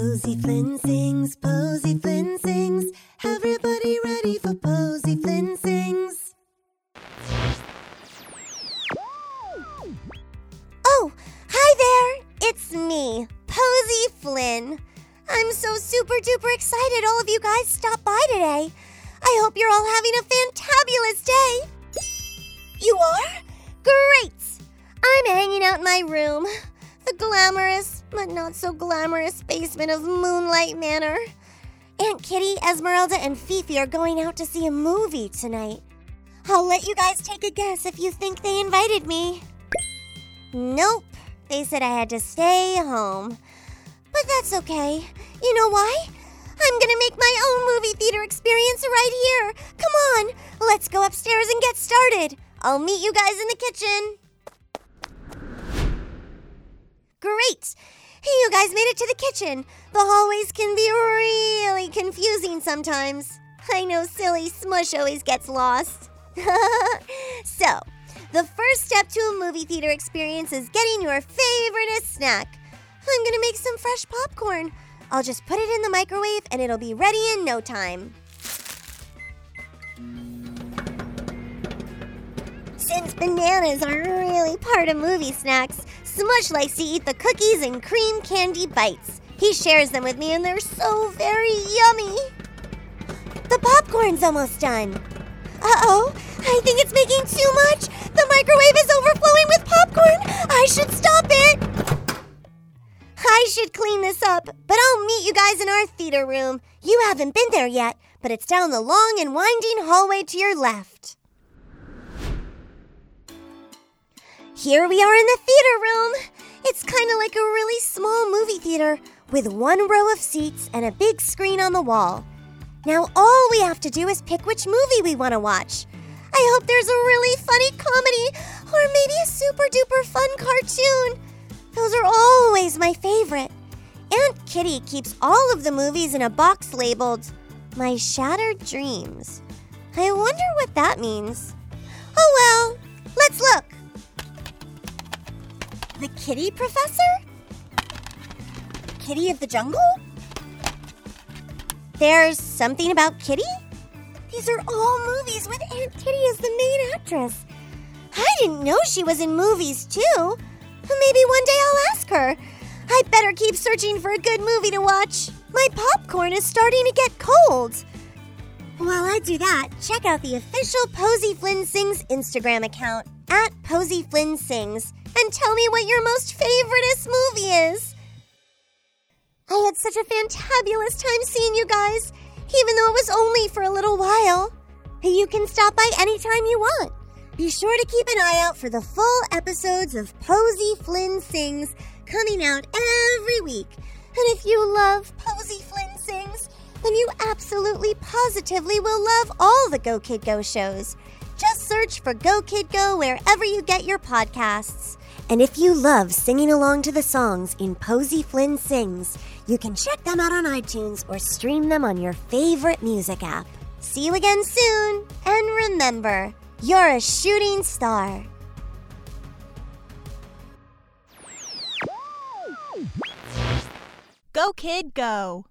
Posy Flynn sings, Posy Flynn sings. Everybody ready for Posy Flynn sings. Oh, hi there! It's me, Posy Flynn. I'm so super duper excited all of you guys stopped by today. I hope you're all having a fantabulous day. You are? Great! I'm hanging out in my room, the glamorous but not so glamorous basement of Moonlight Manor. Aunt Kitty, Esmeralda, and Fifi are going out to see a movie tonight. I'll let you guys take a guess if you think they invited me. Nope. They said I had to stay home. But that's okay. You know why? I'm gonna make my own movie theater experience right here. Come on, let's go upstairs and get started. I'll meet you guys in the kitchen. Great! Hey, you guys made it to the kitchen. The hallways can be really confusing sometimes. I know silly Smush always gets lost. so, the first step to a movie theater experience is getting your favorite snack. I'm gonna make some fresh popcorn. I'll just put it in the microwave and it'll be ready in no time. Since bananas are really part of movie snacks, Smush likes to eat the cookies and cream candy bites. He shares them with me and they're so very yummy. The popcorn's almost done. Uh oh, I think it's making too much. The microwave is overflowing with popcorn. I should stop it. I should clean this up, but I'll meet you guys in our theater room. You haven't been there yet, but it's down the long and winding hallway to your left. Here we are in the theater room. It's kind of like a really small movie theater with one row of seats and a big screen on the wall. Now, all we have to do is pick which movie we want to watch. I hope there's a really funny comedy or maybe a super duper fun cartoon. Those are always my favorite. Aunt Kitty keeps all of the movies in a box labeled My Shattered Dreams. I wonder what that means. Oh well, let's look. The Kitty Professor? Kitty of the Jungle? There's something about Kitty? These are all movies with Aunt Kitty as the main actress. I didn't know she was in movies too. Maybe one day I'll ask her. I better keep searching for a good movie to watch. My popcorn is starting to get cold. While I do that, check out the official Posy Flynn Sings Instagram account at Posy Flynn Sings and tell me what your most favoriteest movie is. I had such a fantabulous time seeing you guys, even though it was only for a little while. You can stop by anytime you want. Be sure to keep an eye out for the full episodes of Posy Flynn Sings coming out every week. And if you love Posy Flynn Sings, then you absolutely positively will love all the Go Kid Go shows. Just search for Go Kid Go wherever you get your podcasts. And if you love singing along to the songs in Posy Flynn Sings, you can check them out on iTunes or stream them on your favorite music app. See you again soon, and remember, you're a shooting star. Go, kid, go.